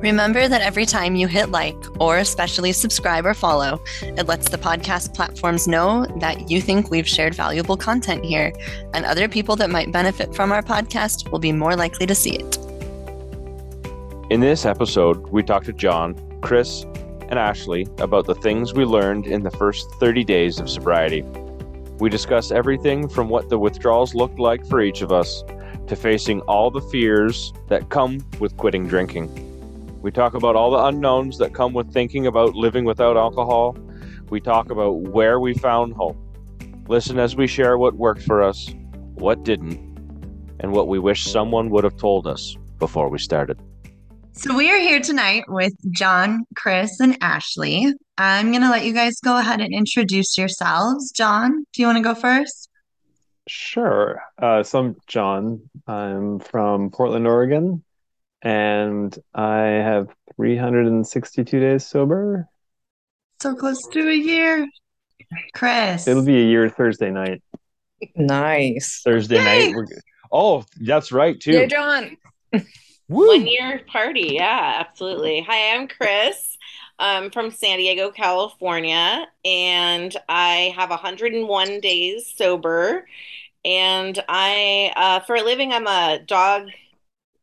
Remember that every time you hit like, or especially subscribe or follow, it lets the podcast platforms know that you think we've shared valuable content here, and other people that might benefit from our podcast will be more likely to see it. In this episode, we talk to John, Kris, and Ashley about the things we learned in the first 30 days of sobriety. We discuss everything from what the withdrawals looked like for each of us to facing all the fears that come with quitting drinking. We talk about all the unknowns that come with thinking about living without alcohol. We talk about where we found hope. Listen as we share what worked for us, what didn't, and what we wish someone would have told us before we started. So, we are here tonight with John, Kris, and Ashley. I'm going to let you guys go ahead and introduce yourselves. John, do you want to go first? Sure. Uh, so, I'm John. I'm from Portland, Oregon and I have 362 days sober. So close to a year. Kris. It'll be a year Thursday night. Nice. Thursday Yay! night. We're, oh, that's right, too. Yeah, John. One year party. Yeah, absolutely. Hi, I'm Kris. I'm from San Diego, California, and I have 101 days sober. And I, uh, for a living, I'm a dog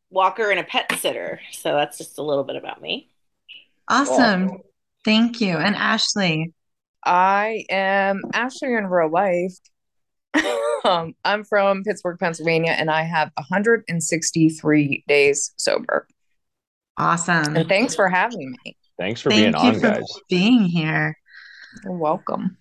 walker and a pet sitter. So that's just a little bit about me. Awesome. Cool. Thank you. And Ashley. I am Ashley in real life. um, I'm from Pittsburgh, Pennsylvania, and I have 163 days sober. Awesome. And thanks for having me. Thanks for Thank being on, for guys. Being here. You're welcome.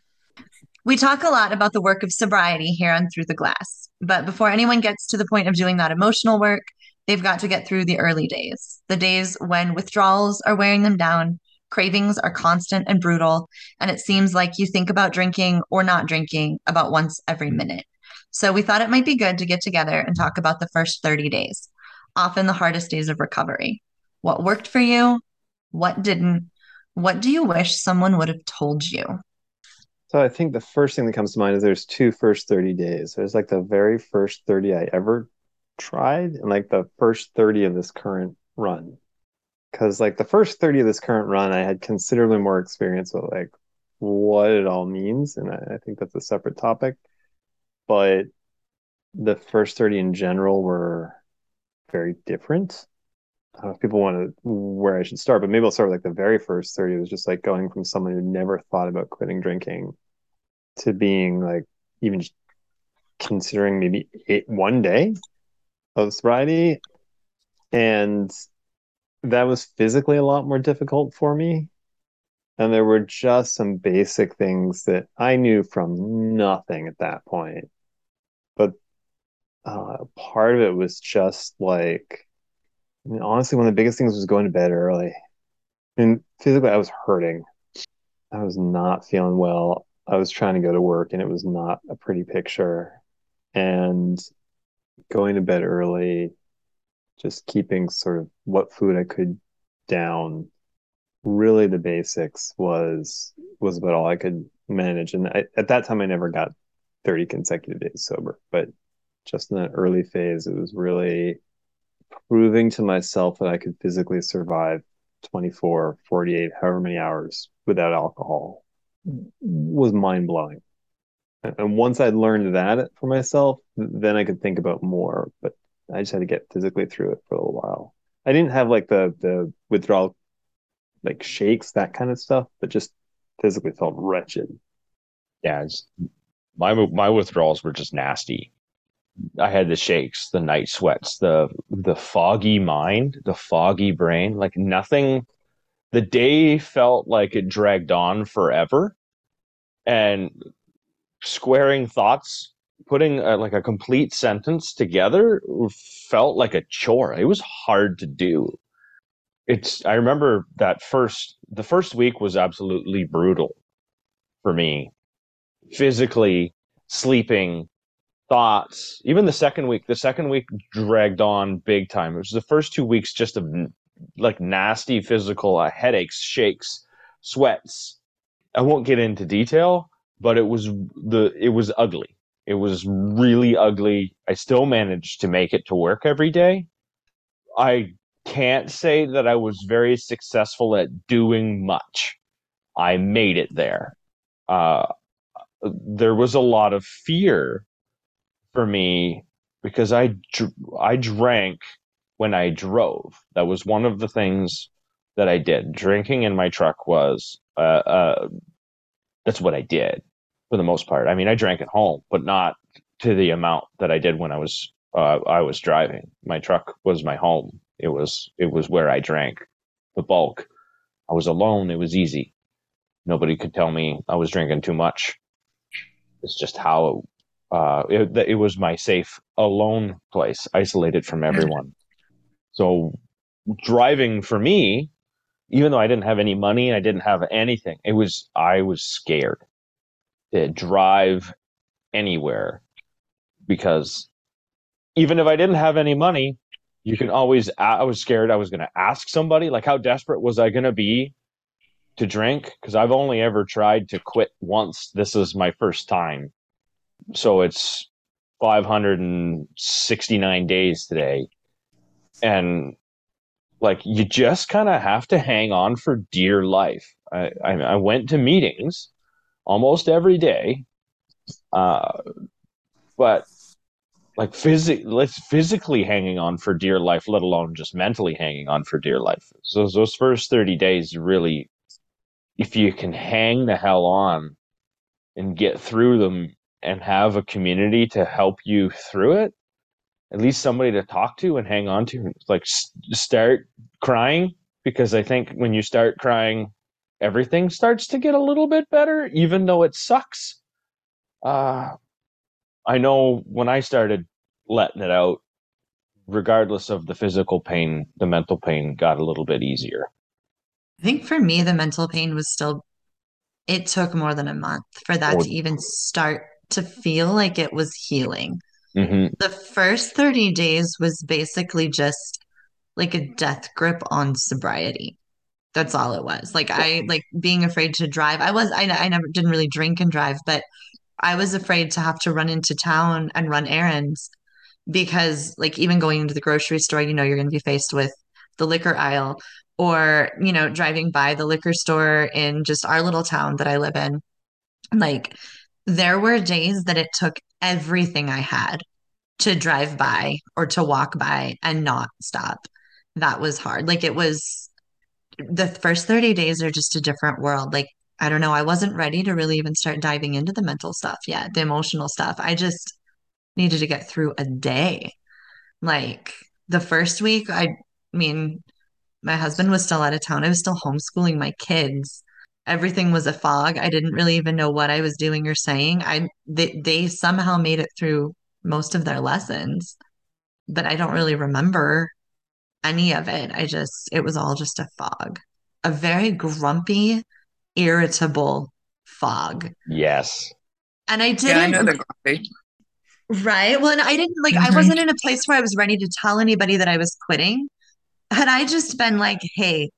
We talk a lot about the work of sobriety here on Through the Glass. But before anyone gets to the point of doing that emotional work, They've got to get through the early days, the days when withdrawals are wearing them down, cravings are constant and brutal, and it seems like you think about drinking or not drinking about once every mm. minute. So we thought it might be good to get together and talk about the first 30 days, often the hardest days of recovery. What worked for you? What didn't? What do you wish someone would have told you? So I think the first thing that comes to mind is there's two first 30 days. There's like the very first 30 I ever tried in like the first 30 of this current run. Because like the first 30 of this current run i had considerably more experience with like what it all means and i, I think that's a separate topic. But the first 30 in general were very different. I don't know if people want to where I should start, but maybe I'll start with like the very first 30. It was just like going from someone who never thought about quitting drinking to being like even considering maybe eight, one day of sobriety, and that was physically a lot more difficult for me. And there were just some basic things that I knew from nothing at that point. But uh, part of it was just like, I mean, honestly, one of the biggest things was going to bed early. And physically, I was hurting. I was not feeling well. I was trying to go to work, and it was not a pretty picture. And going to bed early, just keeping sort of what food I could down. Really, the basics was was about all I could manage, and I, at that time, I never got thirty consecutive days sober. But just in that early phase, it was really proving to myself that I could physically survive 24, 48, however many hours without alcohol mm-hmm. was mind blowing and once I'd learned that for myself, then I could think about more. But I just had to get physically through it for a little while. I didn't have like the the withdrawal like shakes, that kind of stuff, but just physically felt wretched. Yeah, my my withdrawals were just nasty. I had the shakes, the night sweats, the the foggy mind, the foggy brain, like nothing. The day felt like it dragged on forever, and squaring thoughts, putting a, like a complete sentence together felt like a chore. It was hard to do. it's I remember that first the first week was absolutely brutal for me. Physically, sleeping, thoughts. Even the second week, the second week dragged on big time. It was the first two weeks just of like nasty physical uh, headaches, shakes, sweats. I won't get into detail, but it was the it was ugly. It was really ugly. I still managed to make it to work every day. I can't say that I was very successful at doing much. I made it there. Uh, there was a lot of fear for me because I I drank when I drove. That was one of the things that I did. Drinking in my truck was uh, uh, that's what I did for the most part. I mean, I drank at home, but not to the amount that I did when I was uh, I was driving. My truck was my home. It was it was where I drank the bulk. I was alone. It was easy. Nobody could tell me I was drinking too much. It's just how uh, it, it was my safe alone place, isolated from everyone. So driving for me, even though I didn't have any money, I didn't have anything. It was I was scared to drive anywhere because even if I didn't have any money, you can always. I was scared I was going to ask somebody. Like, how desperate was I going to be to drink? Because I've only ever tried to quit once. This is my first time so it's 569 days today. And like you just kind of have to hang on for dear life. I, I, I went to meetings almost every day, uh, but like physic, let's physically hanging on for dear life, let alone just mentally hanging on for dear life. So those first thirty days, really, if you can hang the hell on and get through them, and have a community to help you through it, at least somebody to talk to and hang on to, like start crying because I think when you start crying, everything starts to get a little bit better, even though it sucks. Uh, I know when I started letting it out, regardless of the physical pain, the mental pain got a little bit easier. I think for me, the mental pain was still, it took more than a month for that to even start to feel like it was healing. Mm-hmm. The first 30 days was basically just like a death grip on sobriety. That's all it was. Like I like being afraid to drive. I was I, I never didn't really drink and drive, but I was afraid to have to run into town and run errands because like even going into the grocery store, you know, you're going to be faced with the liquor aisle or, you know, driving by the liquor store in just our little town that I live in. Like there were days that it took everything I had to drive by or to walk by and not stop. That was hard. Like it was the first 30 days are just a different world. Like, I don't know, I wasn't ready to really even start diving into the mental stuff yet, the emotional stuff. I just needed to get through a day. Like the first week, I mean, my husband was still out of town. I was still homeschooling my kids everything was a fog. I didn't really even know what I was doing or saying. I they, they somehow made it through most of their lessons, but I don't really remember any of it. I just it was all just a fog. A very grumpy, irritable fog. Yes. And I didn't Yeah, I know the grumpy. Right. Well, and I didn't like mm-hmm. I wasn't in a place where I was ready to tell anybody that I was quitting. Had I just been like, "Hey,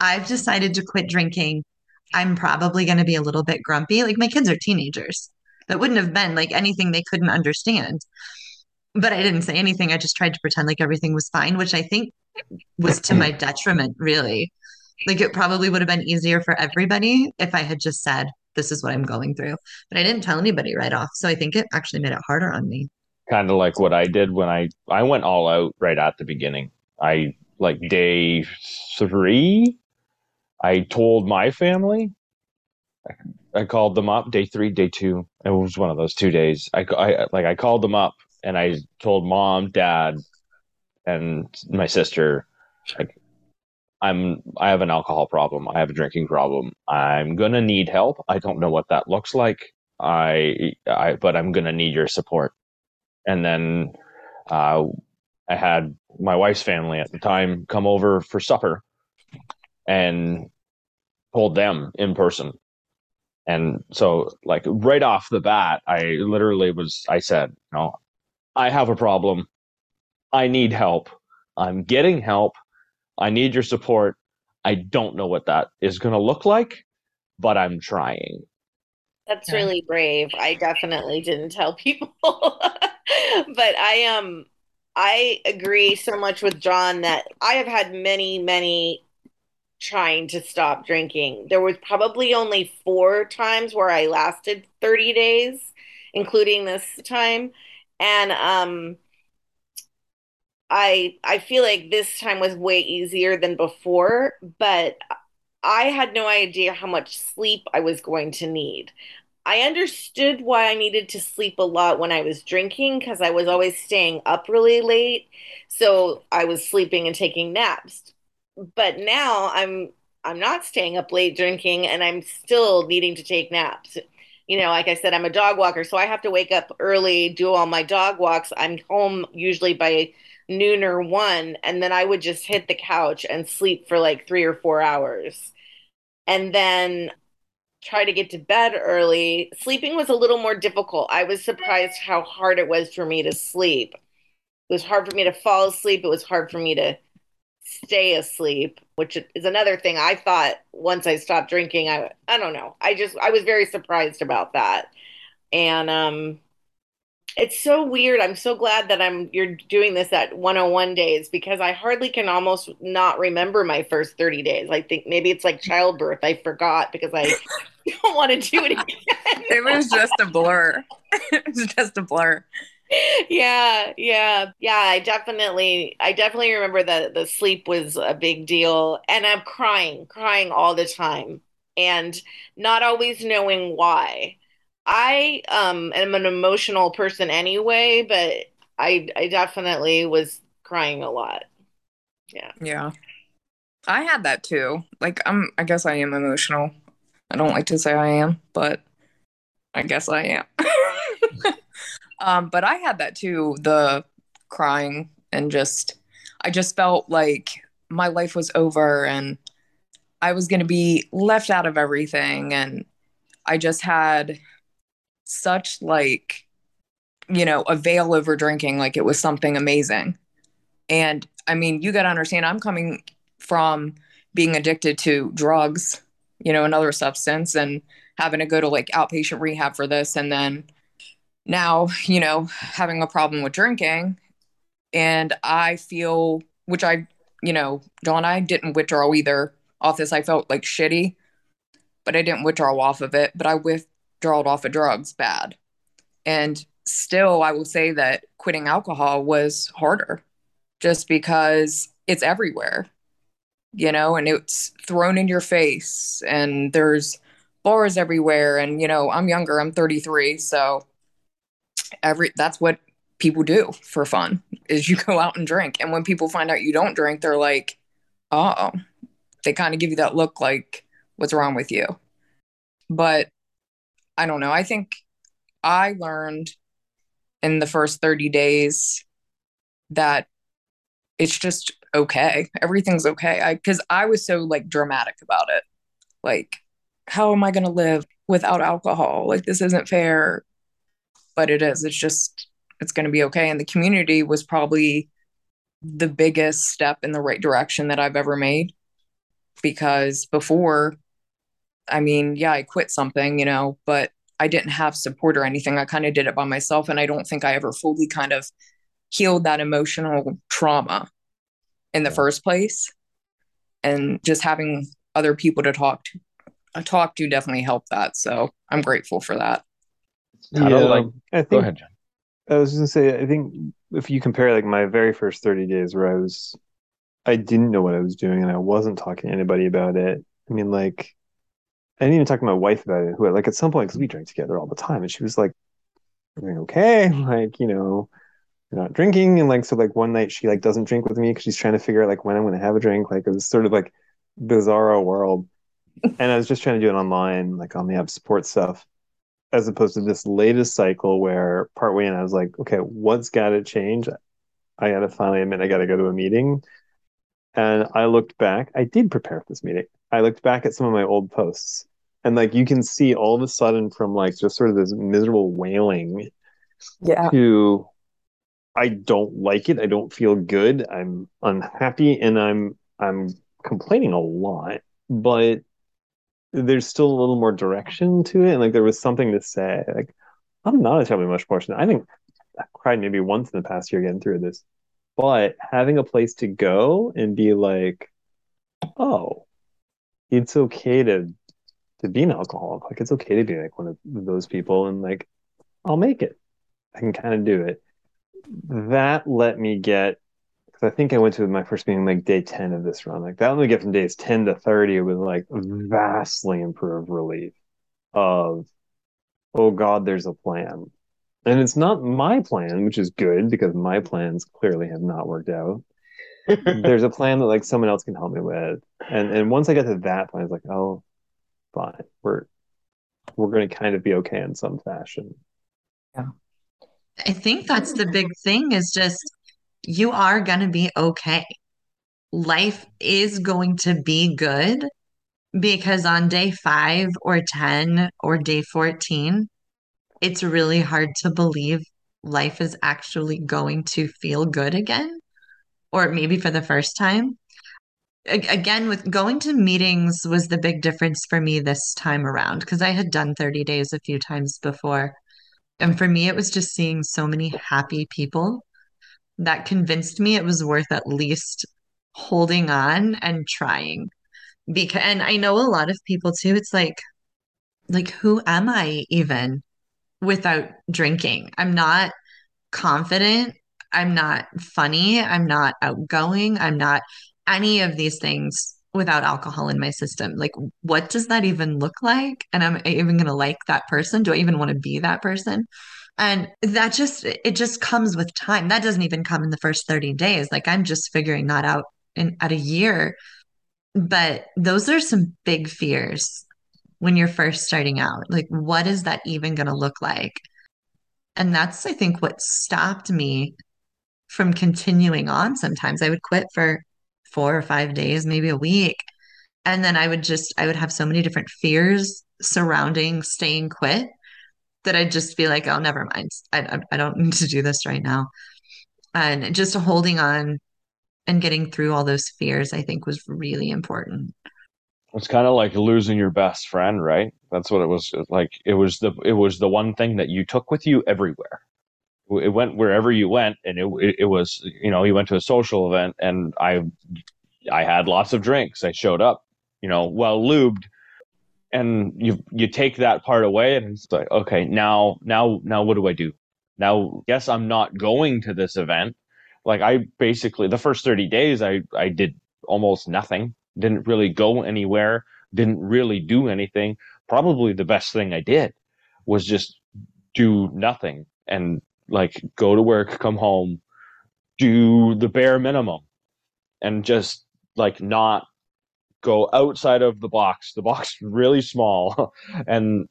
I've decided to quit drinking I'm probably going to be a little bit grumpy. Like my kids are teenagers. That wouldn't have been like anything they couldn't understand. But I didn't say anything. I just tried to pretend like everything was fine, which I think was to my detriment, really. Like it probably would have been easier for everybody if I had just said, this is what I'm going through. But I didn't tell anybody right off. So I think it actually made it harder on me. Kind of like what I did when I I went all out right at the beginning. I like day three I told my family. I, called them up day three, day two. It was one of those two days. I, I like I called them up and I told mom, dad, and my sister, like, I'm I have an alcohol problem. I have a drinking problem. I'm gonna need help. I don't know what that looks like. I I but I'm gonna need your support. And then uh, I had my wife's family at the time come over for supper and told them in person. And so, like, right off the bat, I literally was, I said, you know, I have a problem. I need help. I'm getting help. I need your support. I don't know what that is going to look like, but I'm trying. That's really brave. I definitely didn't tell people. but I um I agree so much with John that I have had many, many trying to stop drinking. There was probably only four times where I lasted 30 days, including this time. And um I I feel like this time was way easier than before, but I had no idea how much sleep I was going to need. I understood why I needed to sleep a lot when I was drinking because I was always staying up really late. So I was sleeping and taking naps. But now I'm I'm not staying up late drinking and I'm still needing to take naps. You know, like I said, I'm a dog walker, so I have to wake up early, do all my dog walks. I'm home usually by noon or one, and then I would just hit the couch and sleep for like three or four hours. And then try to get to bed early. Sleeping was a little more difficult. I was surprised how hard it was for me to sleep. It was hard for me to fall asleep. It was hard for me to stay asleep, which is another thing I thought once I stopped drinking, I I don't know. I just I was very surprised about that. And um it's so weird. I'm so glad that I'm you're doing this at 101 days because I hardly can almost not remember my first 30 days. I think maybe it's like childbirth. I forgot because I don't want to do it again. it was just a blur. it was just a blur. Yeah, yeah. Yeah, I definitely I definitely remember that the sleep was a big deal and I'm crying, crying all the time and not always knowing why. I um am an emotional person anyway, but I I definitely was crying a lot. Yeah. Yeah. I had that too. Like I'm I guess I am emotional. I don't like to say I am, but I guess I am. um but I had that too, the crying and just I just felt like my life was over and I was going to be left out of everything. And I just had such like you know a veil over drinking like it was something amazing. And i mean you got to understand i'm coming from being addicted to drugs you know another substance and having to go to like outpatient rehab for this. And then now you know having a problem with drinking and i feel which i you know John i didn't withdraw either off this i felt like shitty but i didn't withdraw off of it but i with withdrawal off of drugs bad. And still, I will say that quitting alcohol was harder just because it's everywhere, you know, and it's thrown in your face and there's bars everywhere. And, you know, I'm younger, I'm 33. So every that's what people do for fun is you go out and drink. And when people find out you don't drink, they're like, oh, they kind of give you that look like, what's wrong with you? But I don't know. I think I learned in the first 30 days that it's just okay. Everything's okay. I cuz I was so like dramatic about it. Like how am I going to live without alcohol? Like this isn't fair. But it is. It's just it's going to be okay and the community was probably the biggest step in the right direction that I've ever made because before I mean, yeah, I quit something, you know, but I didn't have support or anything. I kind of did it by myself. And I don't think I ever fully kind of healed that emotional trauma in the first place. And just having other people to talk to, uh, talk to definitely helped that. So I'm grateful for that. Yeah, like, I think, Go ahead, John. I was just gonna say, I think if you compare like my very first 30 days where I was, I didn't know what I was doing and I wasn't talking to anybody about it. I mean, like, I didn't even talk to my wife about it. Who like at some point because we drank together all the time, and she was like, "Okay, like you know, you're not drinking." And like so, like one night she like doesn't drink with me because she's trying to figure out like when I'm going to have a drink. Like it was sort of like bizarro world. and I was just trying to do it online, like on the app support stuff, as opposed to this latest cycle where partway in I was like, okay, what's got to change? I got to finally admit I got to go to a meeting and I looked back. I did prepare for this meeting. I looked back at some of my old posts, and like you can see all of a sudden from like just sort of this miserable wailing Yeah. to I don't like it. I don't feel good. I'm unhappy and I'm I'm complaining a lot, but there's still a little more direction to it. And like there was something to say. Like I'm not a terribly much person. I think I've cried maybe once in the past year getting through this. But having a place to go and be like, oh, it's okay to to be an alcoholic. Like it's okay to be like one of those people and like I'll make it. I can kind of do it that let me get because I think I went to my first meeting like day 10 of this run. Like that let me get from days 10 to 30 with like vastly improved relief of oh God, there's a plan. And it's not my plan, which is good because my plans clearly have not worked out. there's a plan that like someone else can help me with. And and once I get to that point, it's like, oh fine, we're we're gonna kind of be okay in some fashion. Yeah. I think that's the big thing is just you are going to be okay. Life is going to be good because on day five or 10 or day 14, it's really hard to believe life is actually going to feel good again, or maybe for the first time. Again, with going to meetings was the big difference for me this time around because I had done 30 days a few times before. And for me, it was just seeing so many happy people that convinced me it was worth at least holding on and trying. Because, and I know a lot of people too, it's like, like, who am I even without drinking? I'm not confident. I'm not funny. I'm not outgoing. I'm not any of these things without alcohol in my system. Like, what does that even look like? And am I even going to like that person? Do I even want to be that person? And that just, it just comes with time. That doesn't even come in the first 30 days. Like, I'm just figuring that out in at a year. But those are some big fears when you're first starting out. Like, what is that even going to look like? And that's, I think, what stopped me from continuing on sometimes. I would quit for four or five days, maybe a week. And then I would just, I would have so many different fears surrounding staying quit that I'd just be like, oh, never mind. I, I, don't need to do this right now. And just holding on and getting through all those fears, I think was really important. It's kind of like losing your best friend, right? That's what it was like. It was the it was the one thing that you took with you everywhere. It went wherever you went, and it it, it was you know you went to a social event, and I I had lots of drinks. I showed up, you know, well lubed, and you you take that part away, and it's like okay, now now now what do I do? Now, yes, I'm not going to this event. Like I basically the first 30 days I I did almost nothing. Didn't really go anywhere, didn't really do anything. Probably the best thing I did was just do nothing and like go to work, come home, do the bare minimum and just like not go outside of the box. The box is really small. and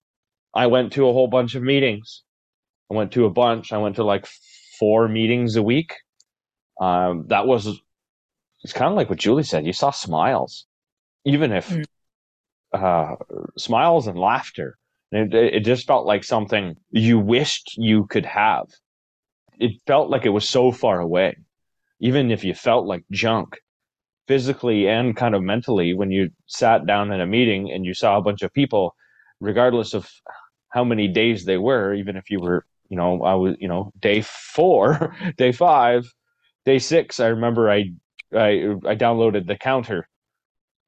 I went to a whole bunch of meetings. I went to a bunch. I went to like four meetings a week. Um, that was it's kind of like what Julie said. You saw smiles, even if Mm. uh, smiles and laughter. It, it just felt like something you wished you could have. It felt like it was so far away, even if you felt like junk, physically and kind of mentally. When you sat down in a meeting and you saw a bunch of people, regardless of how many days they were, even if you were, you know, I was, you know, day four, day five, day six. I remember I I I downloaded the counter.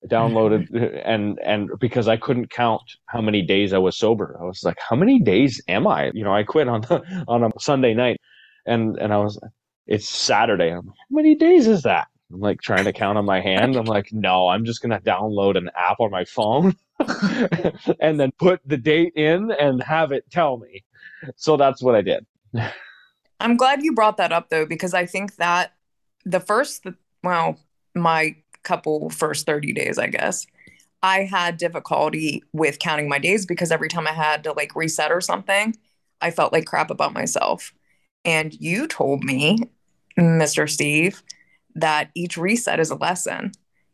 I downloaded and and because I couldn't count how many days I was sober. I was like, how many days am I? You know, I quit on the, on a Sunday night, and and I was, it's Saturday. I'm like, how many days is that? I'm like trying to count on my hand. I'm like, no, I'm just gonna download an app on my phone, and then put the date in and have it tell me. So that's what I did. I'm glad you brought that up though, because I think that the first, well, my couple first 30 days, I guess, I had difficulty with counting my days because every time I had to like reset or something, I felt like crap about myself. And you told me, Mr. Steve, that each reset is a lesson.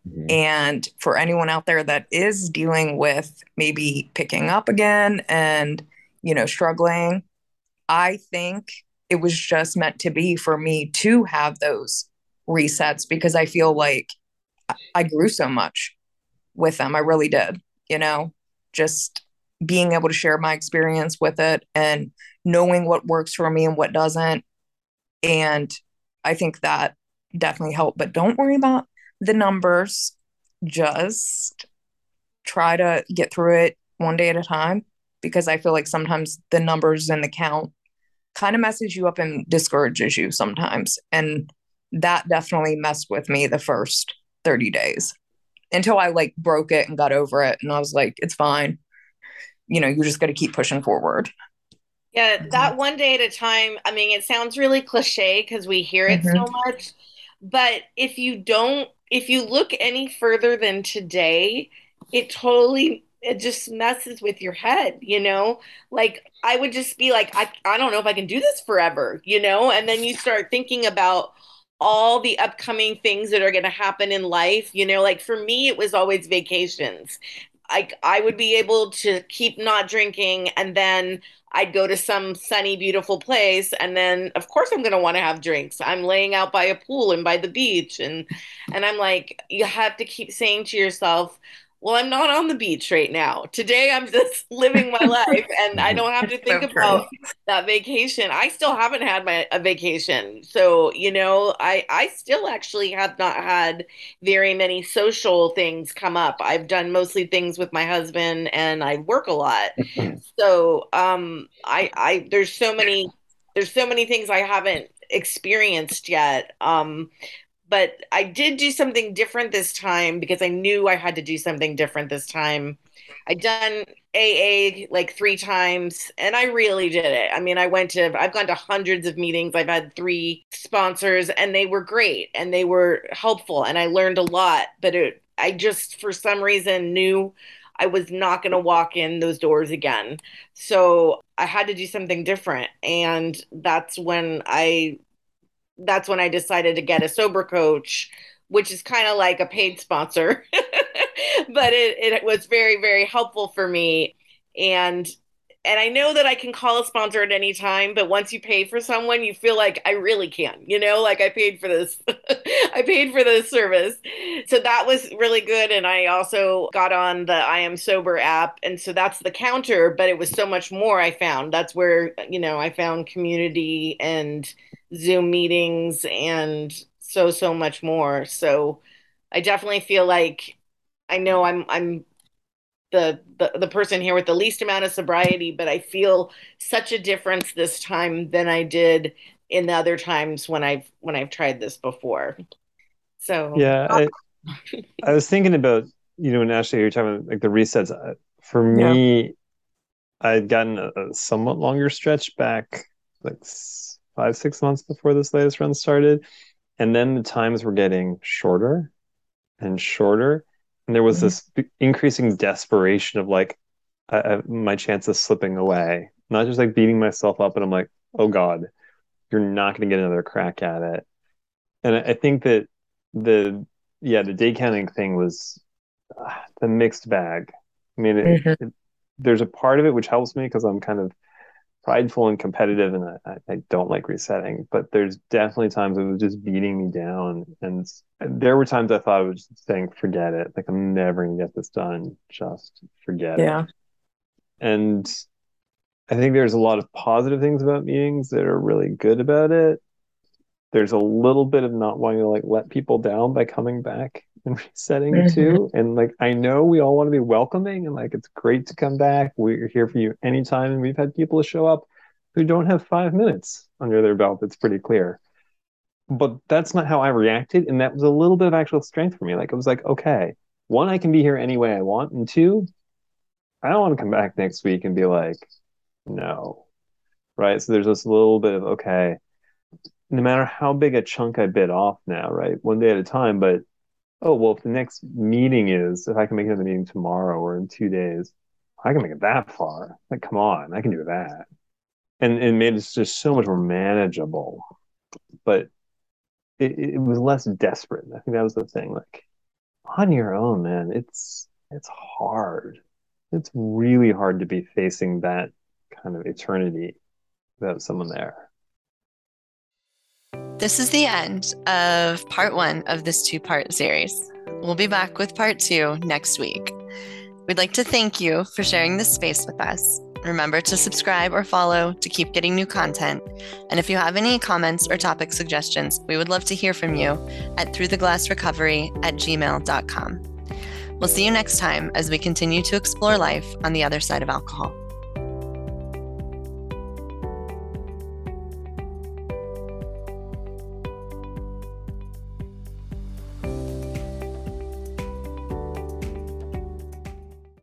Mhm. And for anyone out there that is dealing with maybe picking up again and, you know, struggling, I think it was just meant to be for me to have those resets because I feel like I grew so much with them. I really did, you know, just being able to share my experience with it and knowing what works for me and what doesn't. And I think that definitely help. But don't worry about the numbers. Just try to get through it one day at a time because I feel like sometimes the numbers and the count kind of messes you up and discourages you sometimes. And that definitely messed with me the first 30 days until I like broke it and got over it. And I was like, it's fine. You know, you just got to keep pushing forward. Yeah, that one day at a time. I mean, it sounds really cliche because we hear it so mm-hmm. much, but if you don't, if you look any further than today, it totally it just messes with your head, you know? Like I would just be like, I I don't know if I can do this forever, you know? And then you start thinking about all the upcoming things that are going to happen in life, you know? Like for me, it was always vacations. Like I would be able to keep not drinking and then I'd go to some sunny, beautiful place, and then of course I'm gonna want to have drinks. I'm laying out by a pool and by the beach, and and I'm like, you have to keep saying to yourself, well, I'm not on the beach right now. Today I'm just living my life, and I don't have to think So about that vacation. I still haven't had my a vacation, so you know, I I still actually have not had very many social things come up. I've done mostly things with my husband, and I work a lot. So, um, I, I, there's so many, there's so many things I haven't experienced yet. Um, but I did do something different this time because I knew I had to do something different this time. I'd done AA like three times and I really did it. I mean, I went to, I've gone to hundreds of meetings. I've had three sponsors and they were great and they were helpful and I learned a lot. But it, I just, for some reason, knew I was not going to walk in those doors again. So I had to do something different. And that's when I that's when I decided to get a sober coach, which is kind of like a paid sponsor. but it, it was very, very helpful for me. And and I know that I can call a sponsor at any time, but once you pay for someone, you feel like I really can, you know, like I paid for this. I paid for this service. So that was really good. And I also got on the I Am Sober app. And so that's the counter, but it was so much more I found. That's where, you know, I found community and Zoom meetings and so, so much more. So I definitely feel like I know I'm I'm the, the the person here with the least amount of sobriety, but I feel such a difference this time than I did in the other times when I've when I've tried this before. So Yeah, I, I was thinking about, you know, when Ashley, you're talking about like the resets. uh, For me, I'd gotten a, a somewhat longer stretch back, like five, six months before this latest run started. And then the times were getting shorter and shorter. And there was Mhm. this increasing desperation of like, my chance of slipping away, not just like beating myself up. And I'm like, oh God, you're not going to get another crack at it. And I, I think that the, yeah, the day counting thing was uh, the mixed bag. I mean, it, Mhm. it, there's a part of it which helps me because I'm kind of prideful and competitive and I, I don't like resetting, but there's definitely times it was just beating me down. And there were times I thought I was just saying, forget it. Like, I'm never going to get this done. Just forget it. Yeah. And I think there's a lot of positive things about meetings that are really good about it. There's a little bit of not wanting to like let people down by coming back and resetting Mhm. too. And like I know we all want to be welcoming and like it's great to come back. We're here for you anytime. And we've had people show up who don't have five minutes under their belt. It's pretty clear. But that's not how I reacted. And that was a little bit of actual strength for me. Like it was like, okay, one, I can be here any way I want. And two, I don't want to come back next week and be like, no. Right. So there's this little bit of, okay, no matter how big a chunk I bit off now, right? One day at a time, but oh, well, if the next meeting is, if I can make another meeting tomorrow or in two days, I can make it that far. Like, come on, I can do that. And it made it just so much more manageable. But it, it was less desperate. I think that was the thing. Like on your own, man, it's it's hard. It's really hard to be facing that kind of eternity without someone there. This is the end of part one of this two part series. We'll be back with part two next week. We'd like to thank you for sharing this space with us. Remember to subscribe or follow to keep getting new content. And if you have any comments or topic suggestions, we would love to hear from you at throughtheglassrecovery at gmail.com. We'll see you next time as we continue to explore life on the other side of alcohol.